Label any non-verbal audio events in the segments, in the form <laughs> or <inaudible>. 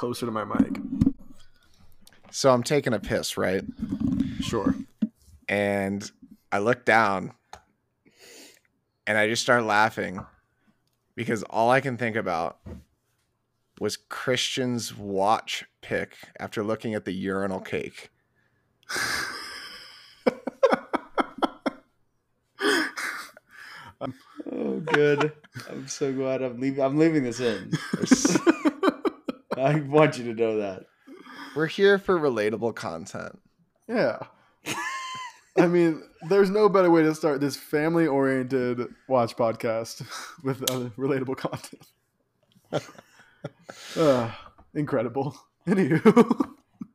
closer to my mic. So I'm taking a piss, right? Sure. And I look down and I just start laughing because all I can think about was Christian's watch pick after looking at the urinal cake. <laughs> Oh, good. I'm so glad I'm leaving. I'm leaving this in. <laughs> I want you to know that. We're here for relatable content. Yeah. I mean, there's no better way to start this family oriented watch podcast <laughs> with uh, relatable content. <laughs> uh, incredible. Anywho.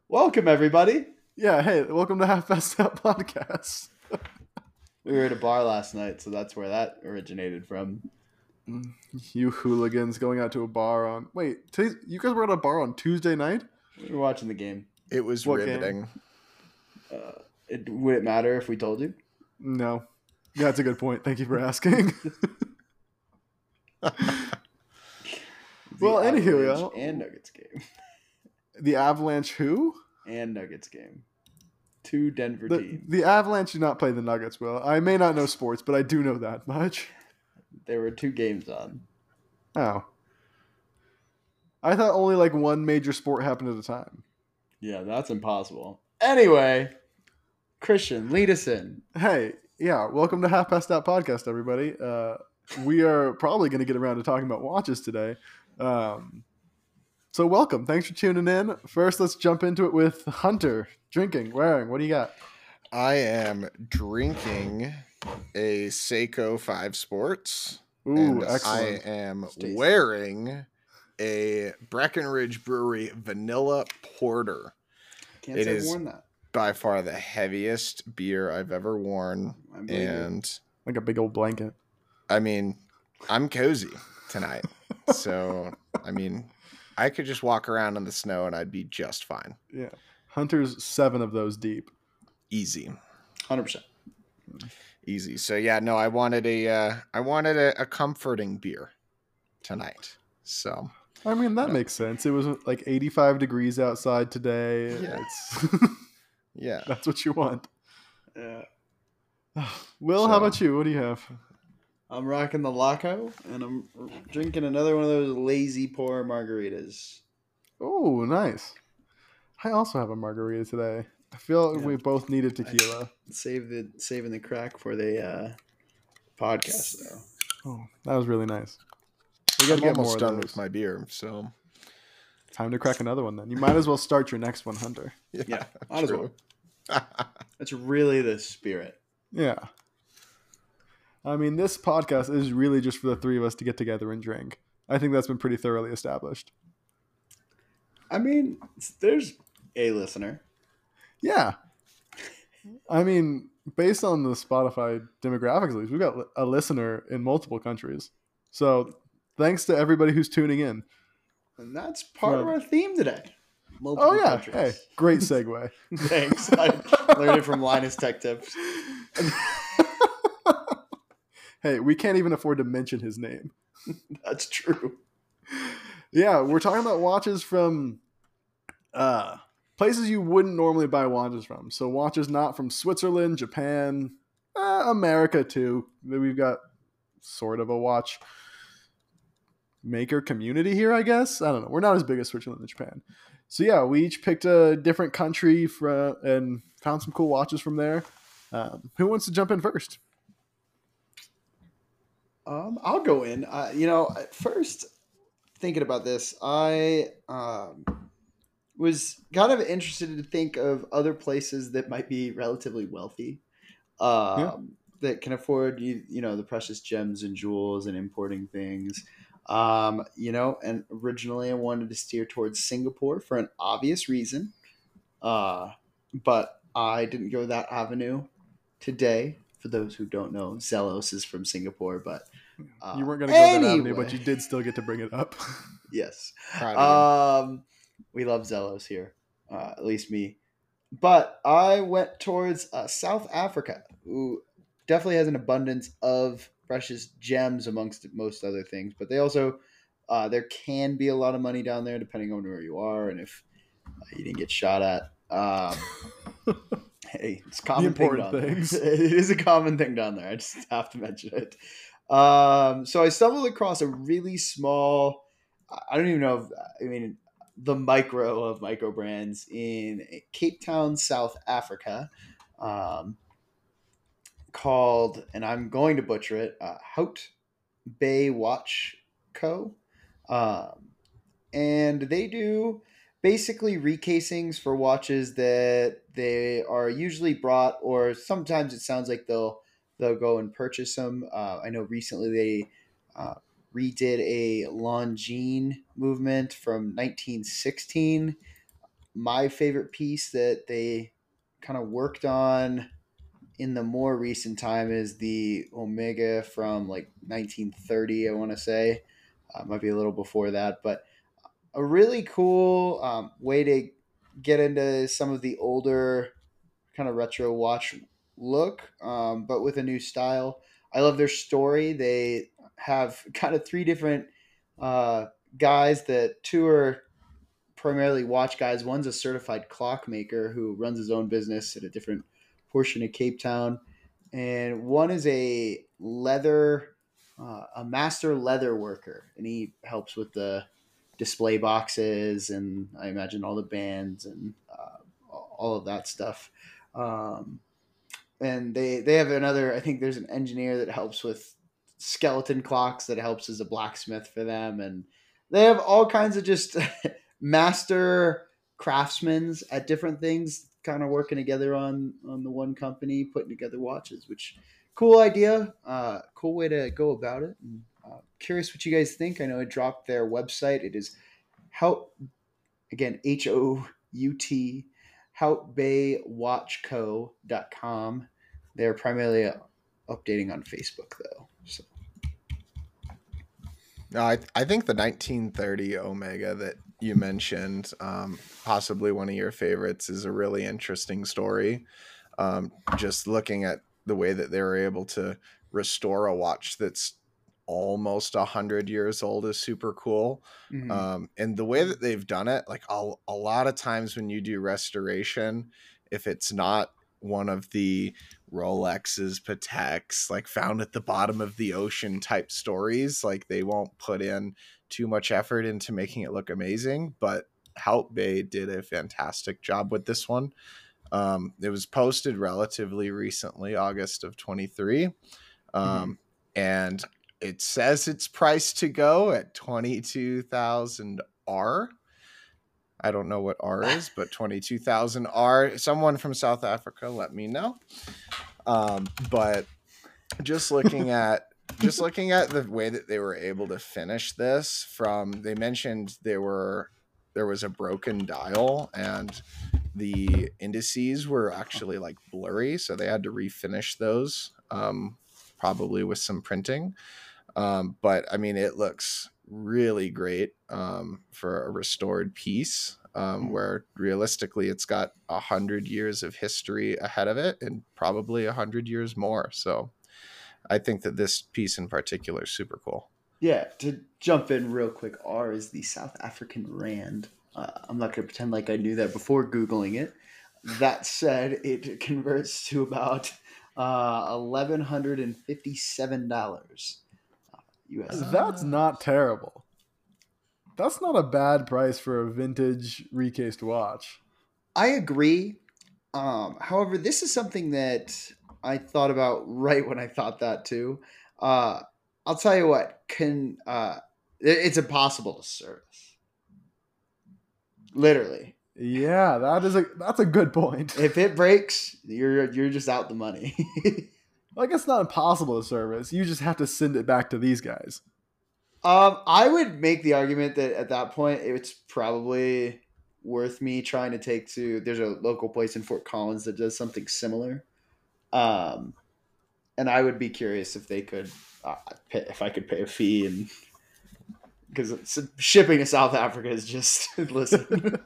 Welcome, everybody. Yeah, hey, welcome to Half Past Out Podcast. We were at a bar last night, so that's where that originated from. You hooligans going out to a bar on. Wait, today's, you guys were at a bar on Tuesday night? We were watching the game. It was What riveting. Uh, it, would it matter if we told you? No. Yeah, that's a good point. Thank you for asking. <laughs> Well, anywho, Avalanche yeah. and Nuggets game the Avalanche who? and Nuggets game. Two Denver The, teams. the Avalanche do not play the Nuggets well. I may not know sports, but I do know that much. There were two games on. Oh. I thought only like one major sport happened at a time. Yeah, that's impossible. Anyway, Christian, lead us in. Hey, yeah, welcome to Half Past Out Podcast, everybody. Uh, we are probably going to get around to talking about watches today. Um, so, welcome. Thanks for tuning in. First, let's jump into it with Hunter drinking, wearing. What do you got? I am drinking a Seiko 5 Sports. Ooh, and excellent. I am tasty. wearing a Breckenridge Brewery Vanilla Porter. Can't It say I've worn that. By far the heaviest beer I've ever worn. I believe. And like a big old blanket. I mean, I'm cozy tonight. <laughs> so, I mean, I could just walk around in the snow and I'd be just fine. Yeah. Hunter's seven of those deep. Easy. 100%. Easy. So yeah, no, I wanted a uh I wanted a, a comforting beer tonight. So I mean, that Yeah. makes sense. It was like 85 degrees outside today. Yeah. It's <laughs> yeah. <laughs> that's what you want. Yeah. <sighs> Will, how about you? What do you have? I'm rocking the Laco, and I'm drinking another one of those lazy pour margaritas. Oh, nice. I also have a margarita today. I feel Yeah. we both needed tequila. Save the saving the crack for the uh, podcast though. Oh, that was really nice. We got I'm to get more almost of done with my beer. So Time to crack another one then. You might as well start your next one, Hunter. <laughs> Yeah, might as true. <laughs> It's really the spirit. Yeah. I mean, this podcast is really just for the three of us to get together and drink. I think that's been pretty thoroughly established. I mean, there's a listener. Yeah. I mean, based on the Spotify demographics, at least, we've got a listener in multiple countries. So thanks to everybody who's tuning in. And that's part of our theme today. Multiple Oh, yeah. countries. Hey, great segue. <laughs> Thanks. I learned it from Linus Tech Tips. <laughs> hey, we can't even afford to mention his name. <laughs> That's true. Yeah, we're talking about watches from uh, places you wouldn't normally buy watches from. So watches not from Switzerland, Japan, uh, America too. We've got sort of a watch maker community here, I guess. I don't know. We're not as big as Switzerland and Japan. So yeah, we each picked a different country from and found some cool watches from there. Um, who wants to jump in first? Um, I'll go in. Uh, you know, first thinking about this, I um, was kind of interested to think of other places that might be relatively wealthy, um, Yeah. that can afford you, you know, the precious gems and jewels and importing things. Um, you know, and originally I wanted to steer towards Singapore for an obvious reason, uh, but I didn't go that avenue today. For those who don't know, Zelos is from Singapore, but uh, you weren't going to go that avenue, but you did still get to bring it up. <laughs> Yes. Um, we love Zelos here, uh, at least me. But I went towards uh, South Africa, who definitely has an abundance of precious gems amongst most other things. But they also Uh, there can be a lot of money down there depending on where you are and if uh, you didn't get shot at. Um, <laughs> hey, it's common thing down things. there. <laughs> It is a common thing down there. I just have to mention it. Um, so I stumbled across a really small. I don't even know. If, I mean, the micro of micro brands in Cape Town, South Africa, um, called, and I'm going to butcher it, uh, Hout Bay Watch Co. Um, and they do basically recasings for watches that they are usually brought, or sometimes it sounds like they'll they'll go and purchase them. Uh, I know recently they uh, redid a Longines movement from 1916. My favorite piece that they kind of worked on in the more recent time is the Omega from like 1930, I want to say. Uh, might be a little before that, but a really cool um, way to get into some of the older kind of retro watch look, um, but with a new style. I love their story. They have kind of three different uh, guys that two are primarily watch guys. One's a certified clockmaker who runs his own business at a different portion of Cape Town, and one is a leather, uh, a master leather worker, and he helps with the display boxes and I imagine all the bands and uh, all of that stuff. Um, and they they have another. I think there's an engineer that helps with skeleton clocks that helps as a blacksmith for them, and they have all kinds of just <laughs> master craftsmen at different things, kind of working together on on the one company, putting together watches. Which cool idea, uh, cool way to go about it. And, uh, curious what you guys think. I know I dropped their website. It is how again H O U T houtbaywatchco.com. They're primarily uh, updating on Facebook though. No, I, I think the 1930 Omega that you mentioned, um, possibly one of your favorites, is a really interesting story. Um, just looking at the way that they were able to restore a watch that's almost 100 years old is super cool. mhm. Um, and the way that they've done it, like a, a lot of times when you do restoration, if it's not one of the Rolexes, Pateks, like found at the bottom of the ocean type stories, like they won't put in too much effort into making it look amazing. But Hout Bay did a fantastic job with this one. Um, it was posted relatively recently, August of 23. Um, And it says it's priced to go at 22,000 R. I don't know what R is, but <laughs> 22,000 R. Someone from South Africa, let me know. Um, but just looking <laughs> at just looking at the way that they were able to finish this from they mentioned there were there was a broken dial and the indices were actually like blurry so they had to refinish those um, probably with some printing um, but i mean it looks really great um, for a restored piece um, mm. where realistically it's got a hundred years of history ahead of it and probably a hundred years more. So I think that this piece in particular is super cool. Yeah, to jump in real quick, R is the South African Rand. Uh, I'm not going to pretend like I knew that before Googling it. That said, it converts to about uh, $1,157. US. That's not ah. terrible. That's not a bad price for a vintage recased watch. I agree. Um, however, this is something that I thought about <laughs> right when I thought that too. Uh, I'll tell you what can uh, it's impossible to service. Literally. Yeah, that is a that's a good point. If it breaks, you're you're just out the money. <laughs> Like it's not impossible to service. You just have to send it back to these guys. um, I would make the argument that at that point it's probably worth me trying to take to. There's a local place in Fort Collins that does something similar. Um, and I would be curious if they could, uh, pay, if I could pay a fee and because shipping to South Africa is just <laughs> listen. <laughs>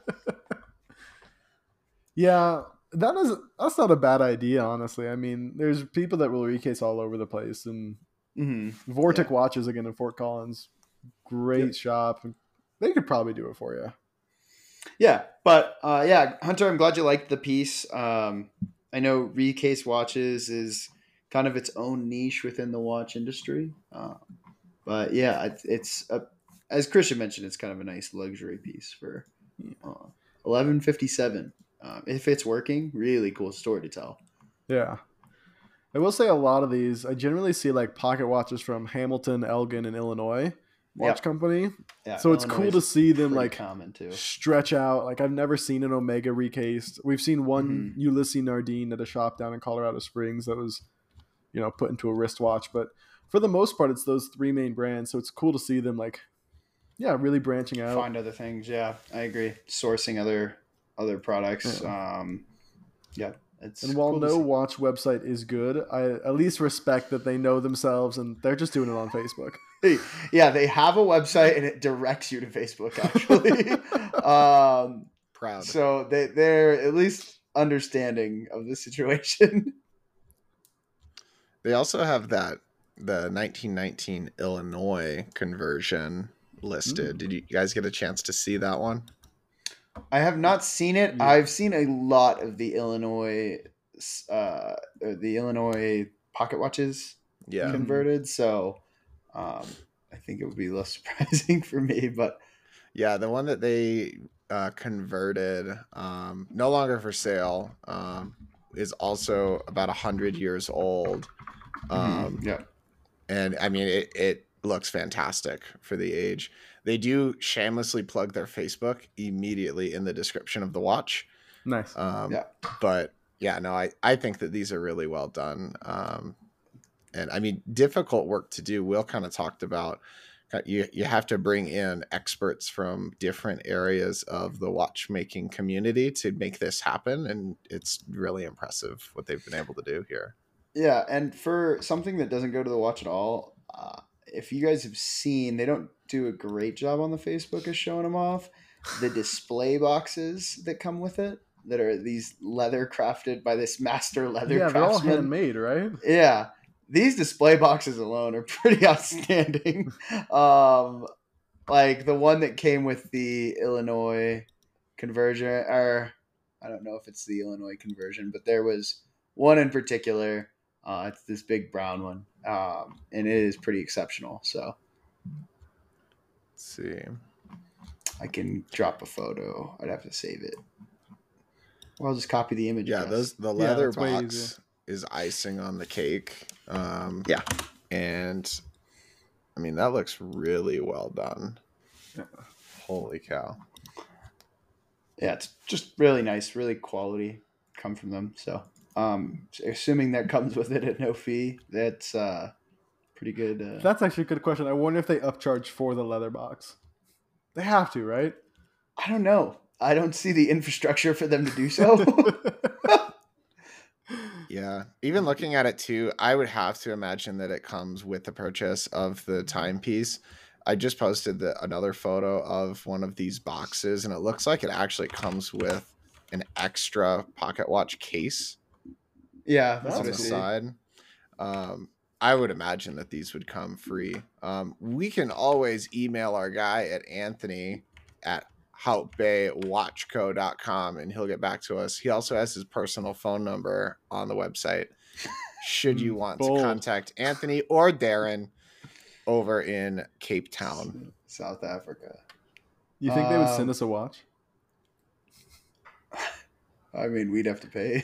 Yeah, that is that's not a bad idea, honestly. I mean, there's people that will recase all over the place, and hmm Vortic watches again in Fort Collins. great Yep. shop. They could probably do it for you. Yeah, but uh, yeah, Hunter, I'm glad you liked the piece. Um, I know recase watches is kind of its own niche within the watch industry, uh, but yeah, it- it's a, as Christian mentioned, it's kind of a nice luxury piece for uh, eleven fifty seven. Um, if it's working, really cool story to tell. Yeah. I will say a lot of these, I generally see like pocket watches from Hamilton, Elgin, and Illinois watch Yep. company. Yeah, So it's cool to see them like common too. stretch out. Like I've never seen an Omega recased. We've seen one Mm-hmm. Ulysses Nardin at a shop down in Colorado Springs that was, you know, put into a wristwatch. But for the most part, it's those three main brands. So it's cool to see them like, yeah, really branching out. Find other things. Yeah, I agree. Sourcing other other products. Um, yeah, it's And while cool no watch website is good, I at least respect that they know themselves and they're just doing it on Facebook. <laughs> yeah, they have a website and it directs you to Facebook actually. <laughs> um, Proud. so they they're at least understanding of the situation. <laughs> They also have that the 1919 Illinois conversion listed. Mm. Did you guys get a chance to see that one? I have not seen it. Yeah. I've seen a lot of the Illinois, uh, the Illinois pocket watches Yeah. converted. So um, I think it would be less <laughs> surprising for me. But Yeah, the one that they uh, converted, um, no longer for sale, um, is also about a hundred years old. Um, yeah, and I mean, it, it looks fantastic for the age. They do shamelessly plug their Facebook immediately in the description of the watch. Nice. Um, Yeah. But yeah, no, I, I think that these are really well done. Um, and I mean, difficult work to do. Will kind of talked about you, you have to bring in experts from different areas of the watchmaking community to make this happen. And it's really impressive what they've been able to do here. yeah. And for something that doesn't go to the watch at all, uh, if you guys have seen, they don't do a great job on the Facebook of showing them off. The <sighs> display boxes that come with it, that are these leather crafted by this master leather yeah, they're all handmade, right? Yeah, these display boxes alone are <laughs> pretty outstanding. <laughs> um, like the one that came with the Illinois conversion, or I don't know if it's the Illinois conversion, but there was one in particular. Uh, it's this big brown one, um, and it is pretty exceptional. So Let's see. I can drop a photo. I'd have to save it. Or I'll just copy the image. Yeah, those the leather that's way box is icing on the cake. Um, Yeah. and I mean that looks really well done. Yeah. Holy cow! yeah, it's just really nice, really quality come from them. So, um, assuming that comes <laughs> with it at no fee, that's uh, pretty good. Uh, That's actually a good question. I wonder if they upcharge for the leather box. They have to, right? I don't know. I don't see the infrastructure for them to do so. <laughs> Yeah, even looking at it too, I would have to imagine that it comes with the purchase of the timepiece. I just posted the, another photo of one of these boxes, and it looks like it actually comes with an extra pocket watch case. Yeah, that's on the side. Um, I would imagine that these would come free. Um, we can always email our guy at Anthony at houtbaywatchco.com and he'll get back to us. He also has his personal phone number on the website. Should you <laughs> want Bold. to contact Anthony or Darren over in Cape Town. South Africa. You think they would Um, send us a watch? <laughs> I mean, we'd have to pay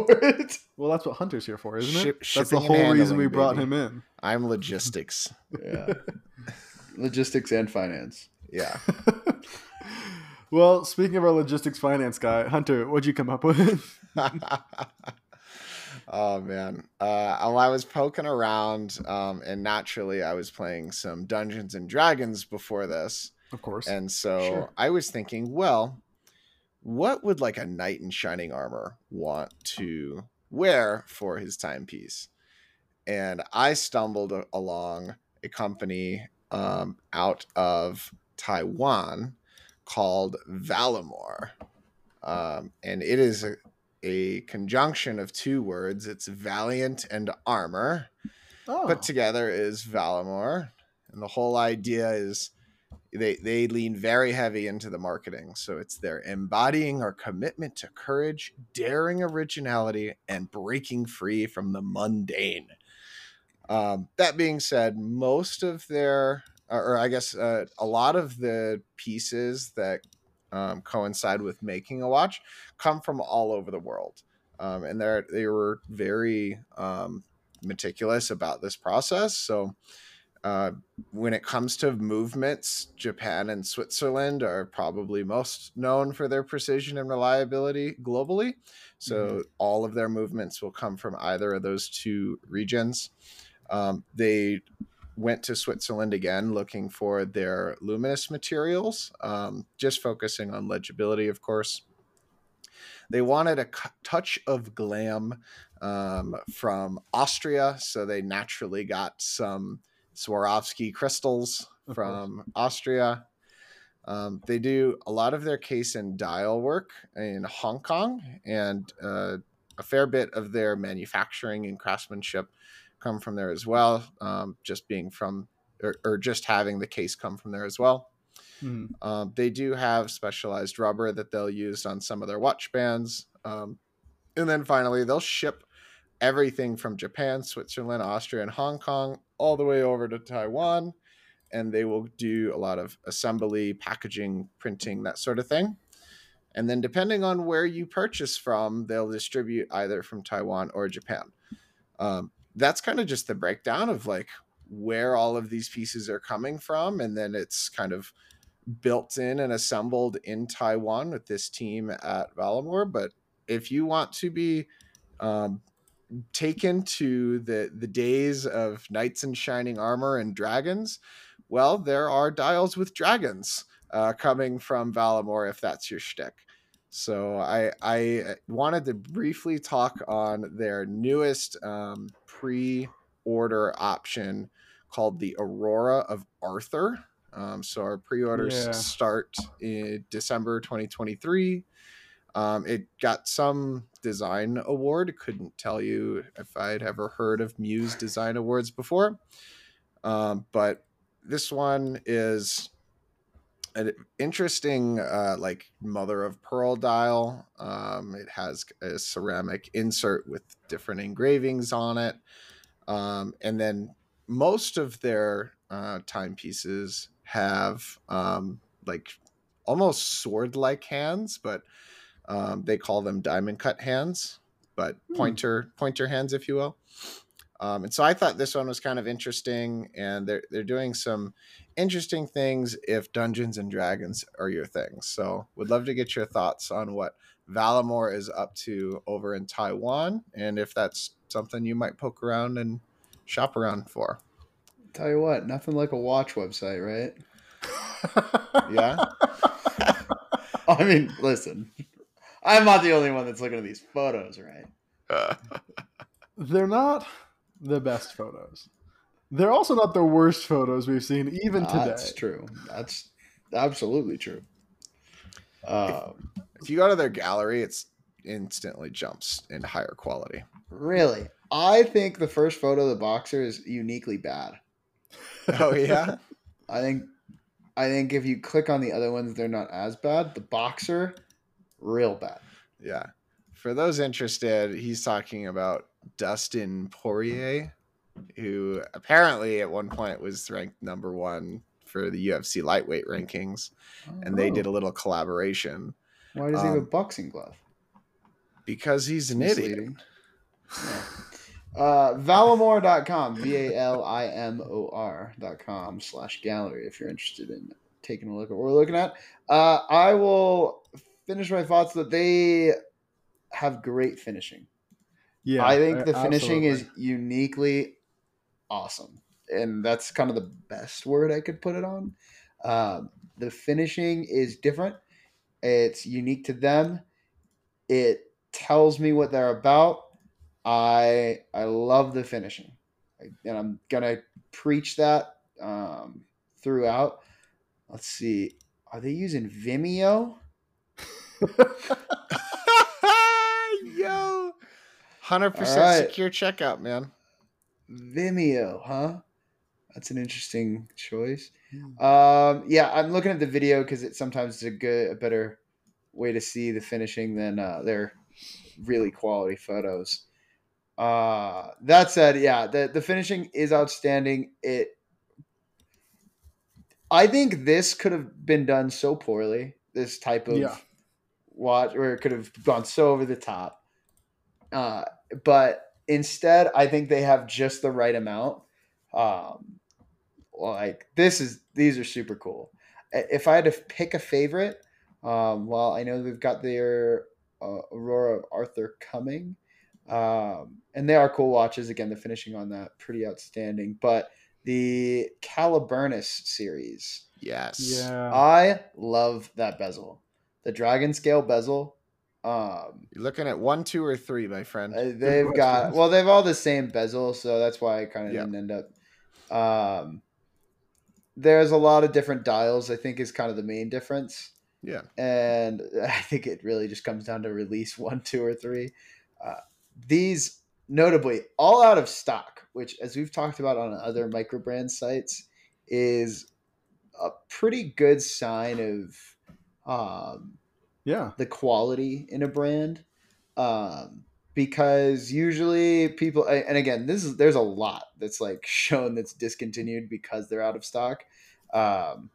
for it. Well, that's what Hunter's here for, isn't it? Ship- that's the whole reason we brought baby. him in. I'm logistics. Yeah, <laughs> logistics and finance. Yeah. <laughs> well, speaking of our logistics finance guy, Hunter, what'd you come up with? <laughs> oh man uh well, i was poking around um and naturally i was playing some dungeons and dragons before this of course. and so Sure. i was thinking well what would like a knight in shining armor want to wear for his timepiece and i stumbled a- along a company um out of taiwan called Valimor um, and it is a, a conjunction of two words. It's valiant and armor. oh, Put together is Valimor. and the whole idea is they they lean very heavy into the marketing. So it's their embodying our commitment to courage, daring originality, and breaking free from the mundane. Um, that being said, most of their, or I guess uh, a lot of the pieces that um, coincide with making a watch come from all over the world, um, and they they were very um, meticulous about this process. So. Uh, when it comes to movements, Japan and Switzerland are probably most known for their precision and reliability globally. So mm-hmm. all of their movements will come from either of those two regions. Um, they went to Switzerland again looking for their luminous materials, um, just focusing on legibility, of course. They wanted a touch of glam um, from Austria, so they naturally got some Swarovski crystals from Austria. Um, they do a lot of their case and dial work in Hong Kong, and uh, a fair bit of their manufacturing and craftsmanship come from there as well. Um, just being from or, or, just having the case come from there as well. Mm. Um, they do have specialized rubber that they'll use on some of their watch bands. Um, and then finally, they'll ship everything from Japan, Switzerland, Austria, and Hong Kong all the way over to Taiwan. And they will do a lot of assembly, packaging, printing, that sort of thing. And then, depending on where you purchase from, they'll distribute either from Taiwan or Japan. Um, that's kind of just the breakdown of like where all of these pieces are coming from and then it's kind of built in and assembled in Taiwan with this team at Valimor but if you want to be um, taken to the the days of knights in shining armor and dragons well there are dials with dragons uh, coming from Valimor if that's your shtick. So I I wanted to briefly talk on their newest um, pre-order option called the Aurora of Arthur. Um, so our pre-orders yeah. start in December 2023. Um, it got some design award. Couldn't tell you if I'd ever heard of Muse Design Awards before, um, but this one is an interesting uh, like mother of pearl dial. Um, it has a ceramic insert with different engravings on it, um, and then most of their uh, timepieces have um, like almost sword-like hands, but um, they call them diamond cut hands, but hmm. pointer pointer hands, if you will. Um, and so I thought this one was kind of interesting, and they're they're doing some interesting things if Dungeons and Dragons are your thing. So would love to get your thoughts on what Valimor is up to over in Taiwan, and if that's something you might poke around and shop around for. Tell you what, nothing like a watch website, right? <laughs> yeah. <laughs> I mean, listen, I'm not the only one that's looking at these photos, right? <laughs> They're not the best photos. They're also not the worst photos we've seen even today. That's true. That's absolutely true. Um, if, if you go to their gallery, it's instantly jumps into higher quality. Really? I think the first photo of the boxer is uniquely bad. <laughs> Oh yeah? <laughs> I think I think if you click on the other ones, they're not as bad. The boxer, real bad. Yeah. For those interested, he's talking about Dustin Poirier who apparently at one point was ranked number one for the UFC lightweight rankings, oh. and they did a oh. little collaboration. Why does um, he have a um, boxing glove? Because he's an idiot. Yeah. Uh, Valimor.com, V A L I M O R.com slash gallery if you're interested in taking a look at what we're looking at. Uh, I will finish my thoughts that they have great finishing. Yeah, I think the finishing absolutely. is uniquely awesome. And that's kind of the best word I could put it on. Um, the finishing is different, it's unique to them. It tells me what they're about. I I love the finishing, and I'm gonna preach that um, throughout. Let's see, are they using Vimeo? <laughs> Yo, hundred percent secure checkout, man. Vimeo, huh? That's an interesting choice. Hmm. Um, yeah, I'm looking at the video because it sometimes is a good, a better way to see the finishing than uh, their really quality photos. Uh, that said, yeah, the the finishing is outstanding. It, I think this could have been done so poorly. This type of Yeah. Watch, or it could have gone so over the top. Uh, but instead, I think they have just the right amount. Um, like this is these are super cool. If I had to pick a favorite, um, well, I know they've got their uh, Aurora of Arthur coming, um, and they are cool watches. Again, the finishing on that pretty outstanding. But the Caliburnus series, Yes. Yeah. I love that bezel, the dragon scale bezel. Um, You're looking at one, two, or three, my friend. uh, they've got well, they've all the same bezel, so that's why I kind of Yeah. didn't end up. Um, there's a lot of different dials. I think is kind of the main difference, yeah. and <laughs> I think it really just comes down to release one, two, or three. Uh, these notably all out of stock, which, as we've talked about on other microbrand sites, is a pretty good sign of um, yeah. the quality in a brand um, because usually people and again this is there's a lot that's like <laughs> shown that's discontinued because they're out of stock. Um,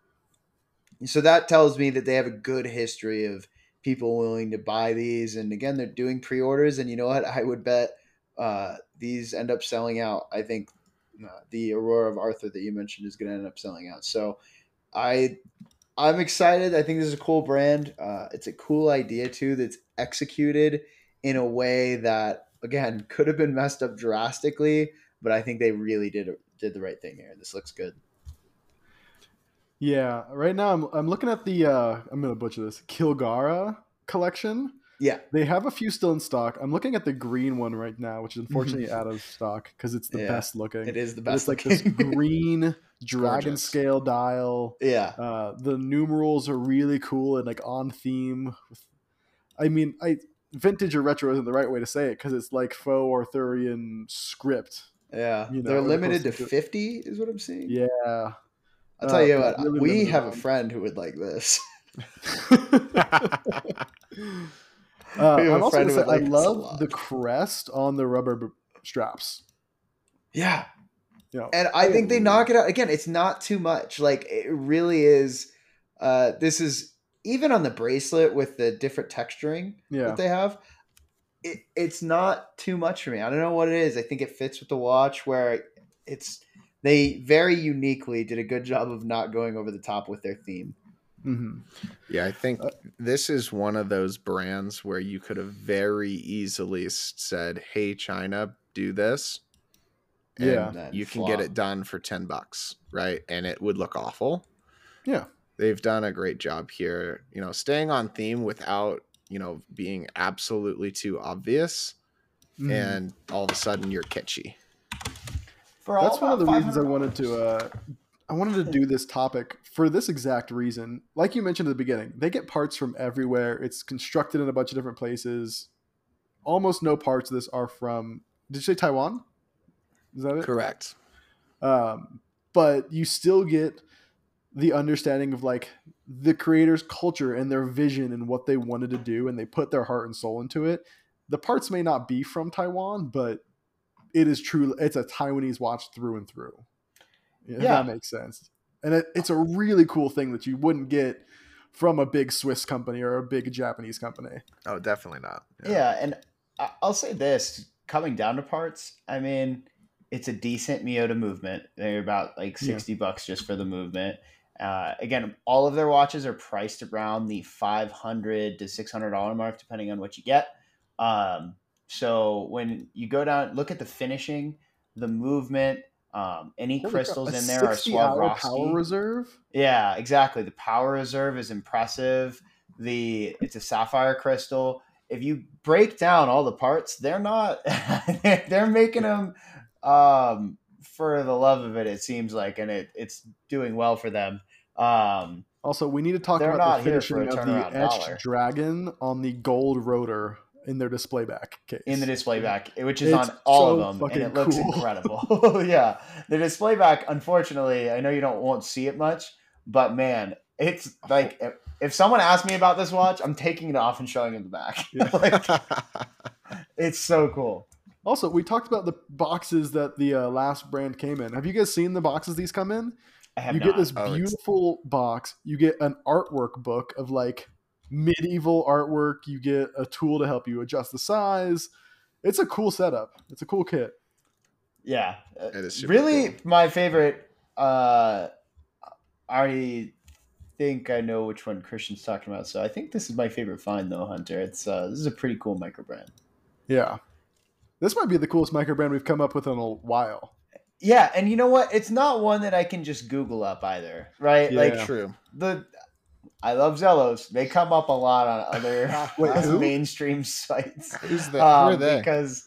so that tells me that they have a good history of people willing to buy these. And again they're doing pre-orders. And you know what? I would bet uh, these end up selling out. I think uh, the aurora of arthur that you mentioned is going to end up selling out. So i i'm excited i think this is a cool brand uh, it's a cool idea too that's executed in a way that again could have been messed up drastically but i think they really did did the right thing here this looks good Yeah. Right now, I'm, I'm looking at the, uh, I'm to butcher this, Kilgara collection. Yeah They have a few still in stock. I'm looking at the green one right now, which is <laughs> unfortunately out of stock because it's the. Yeah, best looking. it is the best It's like this <laughs> green dragon scale dial. yeah Uh, the numerals are really cool and like on theme. I mean, I vintage or retro isn't the right way to say it because it's like faux Arthurian script. yeah You know, they're limited to to- 50 is what i'm seeing Yeah. i'll tell Uh, you what really we have a friend who would like this <laughs> Uh, We have a I'm also gonna say like I love the crest on the rubber b- straps. yeah. You know, and i think they knock it out. Again it's not too much. Like it really is uh this is even on the bracelet with the different texturing yeah, that they have it, it's not too much for me. I don't know what it is. I think it fits with the watch where it's they very uniquely did a good job of not going over the top with their theme hmm Yeah, I think Uh, this is one of those brands where you could have very easily said, "Hey, China, do this." and Yeah. You can get it done for 10 bucks, right? And it would look awful. Yeah. They've done a great job here, you know, staying on theme without, you know, being absolutely too obvious Mhm. and all of a sudden you're catchy. For That's one of the reasons I wanted to. Uh, I wanted to do this topic for this exact reason. Like you mentioned at the beginning, they get parts from everywhere. It's constructed in a bunch of different places. Almost no parts of this are from. Did you say Taiwan? Is that it? Correct. um, but you still get the understanding of like the creator's culture and their vision and what they wanted to do and they put their heart and soul into it the parts may not be from taiwan but it is true it's a taiwanese watch through and through Yeah. that makes sense and it, it's a really cool thing that you wouldn't get from a big swiss company or a big japanese company Oh, definitely not. Yeah, and I- I'll say this: coming down to parts, I mean, it's a decent Miyota movement. They're about like Yeah. sixty bucks just for the movement. Uh, again, all of their watches are priced around the five hundred to six hundred dollar mark, depending on what you get. Um, so when you go down, look at the finishing, the movement, um, any Holy crystals a in there are 60 hour power reserve Yeah, exactly. The power reserve is impressive. The it's a sapphire crystal. If you break down all the parts, they're not. <laughs> they're making them um, for the love of it. It seems like, and it it's doing well for them. Um, Also, we need to talk about the finishing of the etched dollar. dragon on the gold rotor in their display back case. in the display back, which is It's on all so of them, and it looks cool. incredible. <laughs> <laughs> yeah, the display back. Unfortunately, I know you don't won't see it much, but man, it's like if, if someone asked me about this watch, I'm taking it off and showing them the back. <laughs> Yeah. like, it's so cool. Also, we talked about the boxes that the uh, last brand came in. Have you guys seen the boxes these come in? I have you not. get this Oh, it's- beautiful box. You get an artwork book of like medieval artwork. You get a tool to help you adjust the size. It's a cool setup. It's a cool kit. Yeah, It is really cool. my favorite. Uh, I already think I know which one Christian's talking about, so I think this is my favorite find though, Hunter. It's uh, this is a pretty cool micro brand. Yeah. This might be the coolest micro brand we've come up with in a while. Yeah, and you know what? It's not one that I can just Google up either, right? Yeah. Like True. the I love Zelos. They come up a lot on other <laughs> <laughs> mainstream sites. Who's that? um, Who are they? because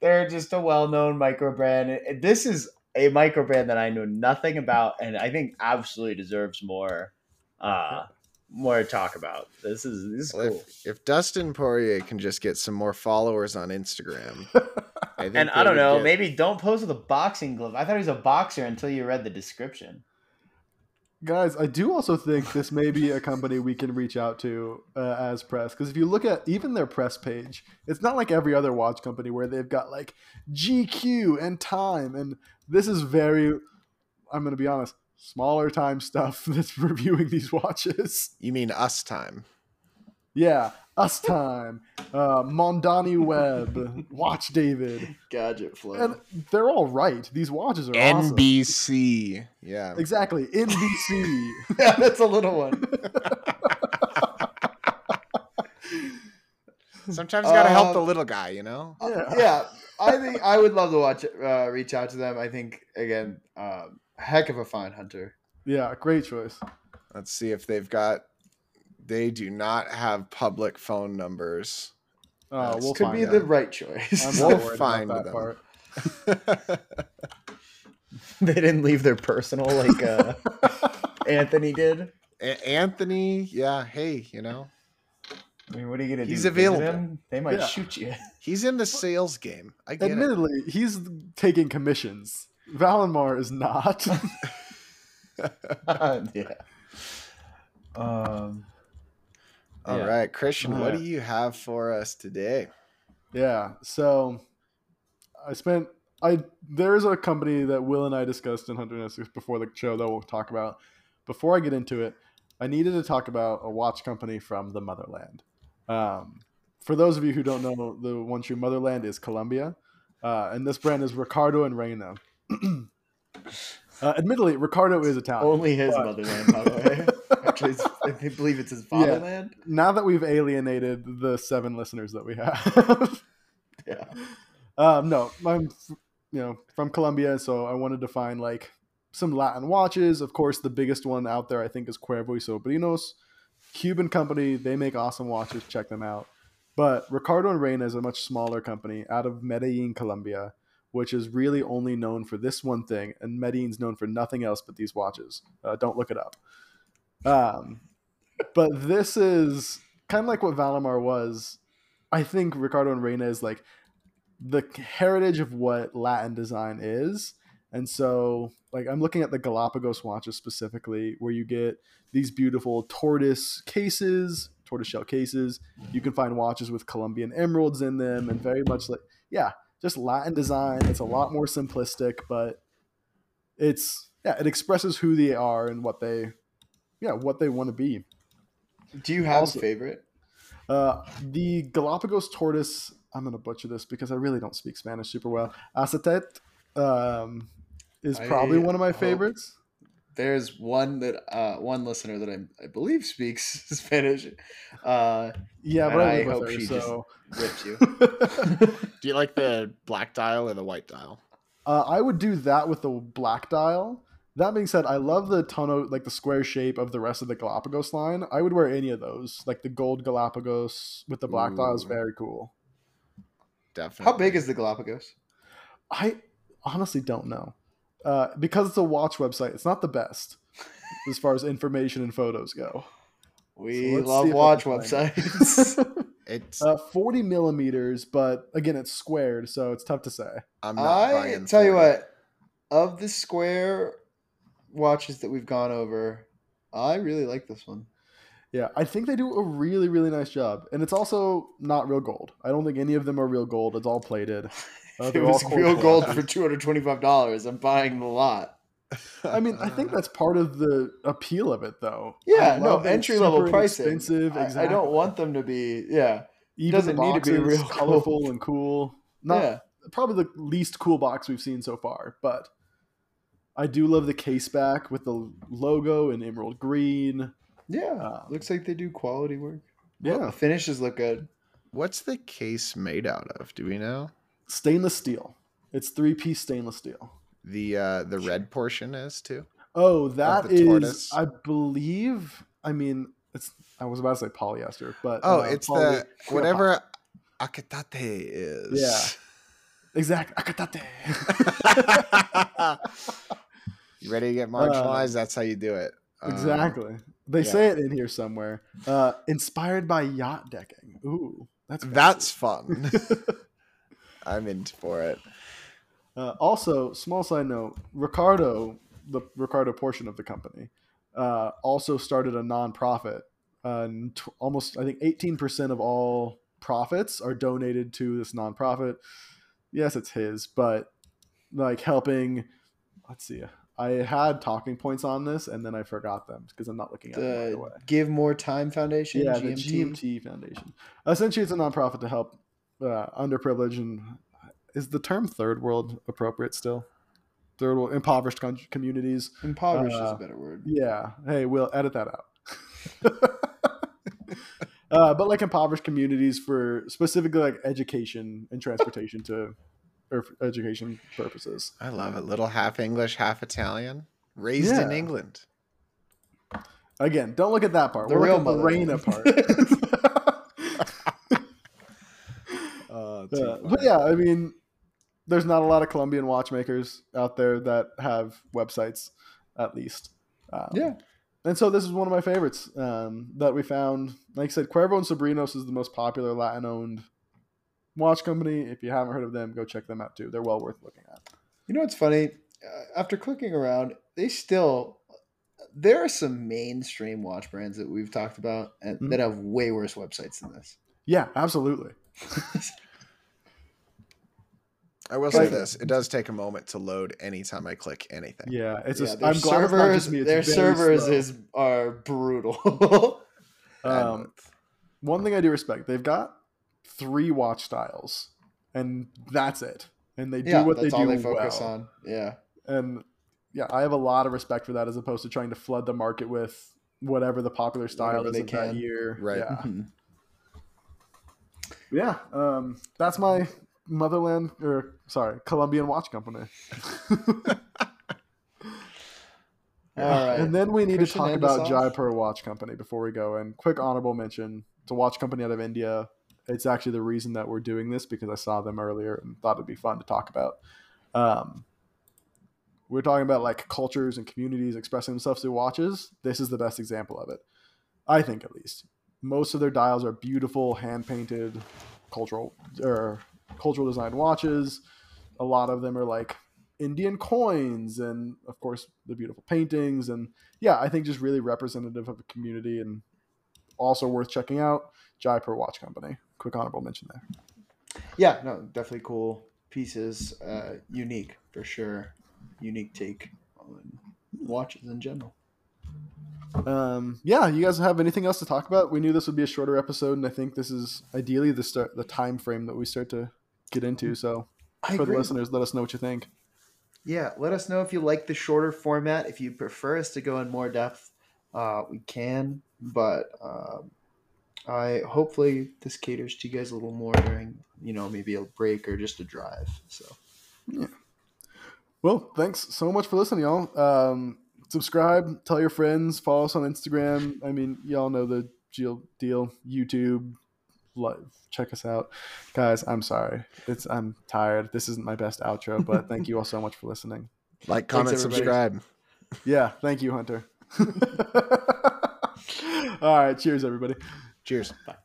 they're just a well-known micro brand. This is a micro brand that I know nothing about, and I think absolutely deserves more, uh, more talk about. This is this is Well, cool. if, if Dustin Poirier can just get some more followers on Instagram, <laughs> I think And I don't know, get- maybe don't pose with a boxing glove. I thought he was a boxer until you read the description. Guys, I do also think this may be a company we can reach out to uh, as press because if you look at even their press page, it's not like every other watch company where they've got like GQ and Time, and this is very, I'm going to be honest, smaller time stuff <laughs> that's reviewing these watches. You mean us time? Yeah, Us Time, uh, Mondani Web, Watch David, Gadget flow. and they're all right. These watches are awesome. NBC. Yeah. Exactly, NBC. yeah, <laughs> <laughs> that's a little one. Sometimes you gotta help the Um, little guy, you know. Yeah. yeah, I think I would love to watch uh, reach out to them. I think again, um, heck of a fine hunter. yeah, great choice. Let's see if they've got. They do not have public phone numbers. Uh, This we'll Could find be out. the right choice. I'm <laughs> We'll find that them. part. <laughs> they didn't leave their personal like uh, <laughs> Anthony did. A- Anthony, yeah, hey, you know, I mean, what are you gonna do? He's available. him? They might Yeah. shoot you. he's in the sales game. I get it. Admittedly, he's taking commissions. Valimor is not. yeah. Um. All right, Yeah. Christian, what do you have for us today? yeah. So I spent I there's a company that Will and I discussed in Hunter Essex before the show that we'll talk about. Before I get into it, I needed to talk about a watch company from the motherland. Um, for those of you who don't know, the one true motherland is Colombia, uh, and this brand is Ricardo and Reina. <clears throat> uh, admittedly, Ricardo is Italian. Only his But- motherland, by the way. <laughs> Actually, it's, I <laughs> believe it's his fatherland. now that we've alienated the seven listeners that we have, <laughs> Yeah. um, no, I'm you know from Colombia, so I wanted to find like some Latin watches. Of course, the biggest one out there I think is Cuervo y Sobrinos, Cuban company. They make awesome watches. Check them out. But Ricardo and Reina is a much smaller company out of Medellin, Colombia, which is really only known for this one thing, and Medellin's known for nothing else but these watches. Uh, don't look it up. Um, but this is kind of like what Valimor was. I think Ricardo and Reina is like the heritage of what Latin design is. And so, like, I'm looking at the Galapagos watches specifically, where you get these beautiful tortoise cases, tortoise shell cases. You can find watches with Colombian emeralds in them, and very much like, yeah, just Latin design. It's a lot more simplistic, but it's, yeah, it expresses who they are and what they, yeah, what they want to be. Do you have Also- a favorite? Uh, the Galapagos tortoise. I'm gonna butcher this because I really don't speak Spanish super well. Acetet um, is probably I one of my hope- favorites. There's one that uh, one listener that I, I believe speaks <laughs> Spanish. Uh, Yeah, but I I hope her, she so rips you. <laughs> Do you like the black dial or the white dial? uh, I would do that with the black dial. That being said, I love the tono, like the square shape of the rest of the Galapagos line. I would wear any of those, like the gold Galapagos with the black dial is very cool. Definitely. How big is the Galapagos? I honestly don't know. Uh, because it's a watch website, it's not the best <laughs> as far as information and photos go. We let's love watch websites. <laughs> It's Uh, 40 millimeters, but again, it's squared, so it's tough to say. I'm not I buying. tell you 40. what, of the square watches that we've gone over, I really like this one. Yeah, I think they do a really, really nice job, and it's also not real gold. I don't think any of them are real gold. It's all plated. <laughs> Uh, it was real gold for <laughs> two hundred twenty-five dollars, I'm buying the lot. I mean, I think that's part of the appeal of it, though. Yeah, no love that it's entry level pricing. Expensive. I- I, don't want them to be. Yeah, Even doesn't the need to be boxes, real colorful and cool. Not yeah. probably the least cool box we've seen so far, but I do love the case back with the logo in emerald green. Yeah, Um, looks like they do quality work. Yeah, the finishes look good. What's the case made out of? Do we know? stainless steel. It's three piece stainless steel. The uh the red portion is too. Oh, that is, tortoise. I believe. I mean, it's. I was about to say polyester, but Oh, uh, it's poly- the whatever akatate is. Yeah. <laughs> exact akatate. <laughs> <laughs> you ready to get marginalized? That's how you do it. Um, exactly. They yeah. say it in here somewhere. Uh, inspired by yacht decking. Ooh, that's That's <laughs> fun. <laughs> I'm in for it. Uh, also, small side note: Ricardo, the Ricardo portion of the company, uh, also started a nonprofit. Uh, and t- almost, I think, eighteen percent of all profits are donated to this nonprofit. Yes, it's his, but like helping. Let's see. I had talking points on this, and then I forgot them because I'm not looking at them right The away. Give More Time Foundation. Yeah, GMT. the GMT Foundation. Essentially, it's a nonprofit to help uh, underprivileged and is the term third world appropriate still? Third world impoverished con- communities. Impoverished is Uh, a better word. Yeah. Hey, we'll edit that out. <laughs> uh, but like impoverished communities for specifically like education and transportation to or for education purposes. I love it. Little half English, half Italian. Raised in England. Again, don't look at that part. The we'll real look at the Reina part. <laughs> <laughs> Uh, Uh, but yeah, I mean, there's not a lot of Colombian watchmakers out there that have websites, at least. Um, yeah. And so this is one of my favorites um, that we found. Like I said, Cuervo and Sobrinos is the most popular Latin-owned watch company. If you haven't heard of them, go check them out too. They're well worth looking at. You know what's funny? Uh, after clicking around, they still there are some mainstream watch brands that we've talked about and Mhm. that have way worse websites than this. Yeah, absolutely. I will say this: it does take a moment to load anytime I click anything. Yeah, it's Yeah, just. their I'm glad it's not servers, just me. It's their servers slow. is are brutal. <laughs> Um, one thing I do respect, they've got three watch styles, and that's it. And they do yeah, what that's they all do they focus well. on. Yeah. And yeah, I have a lot of respect for that as opposed to trying to flood the market with whatever the popular style Whatever is they of that can. year. Right. Yeah. Mhm. Yeah. Um, that's my motherland or sorry, Colombian watch company. <laughs> All right. And then we need Christian, to talk about off? Jaipur Watch Company before we go. And quick honorable mention: it's a watch company out of India. It's actually the reason that we're doing this because I saw them earlier and thought it'd be fun to talk about. Um, we're talking about like cultures and communities expressing themselves through watches. This is the best example of it, I think, at least. Most of their dials are beautiful, hand painted, cultural or cultural designed watches. A lot of them are like Indian coins and of course the beautiful paintings and yeah, I think just really representative of a community and also worth checking out. Jaipur Watch Company. Quick honorable mention there. Yeah, no, definitely cool pieces. Uh, unique for sure. Unique take on watches in general. Um, yeah, you guys have anything else to talk about? We knew this would be a shorter episode, and I think this is ideally the start, the time frame that we start to get into. So I for agree. the listeners, let us know what you think. Yeah, let us know if you like the shorter format. If you prefer us to go in more depth, uh, we can. But um, I hopefully this caters to you guys a little more during, you know, maybe a break or just a drive. So yeah. Well, thanks so much for listening, y'all. Um, subscribe, tell your friends, follow us on Instagram. I mean, y'all know the deal. deal. YouTube, live, check us out, guys. I'm sorry, it's I'm tired. This isn't my best outro, but thank you all so much for listening. Like, comment, everybody. subscribe. Yeah, thank you, Hunter. <laughs> all right, cheers, everybody. Cheers. bye.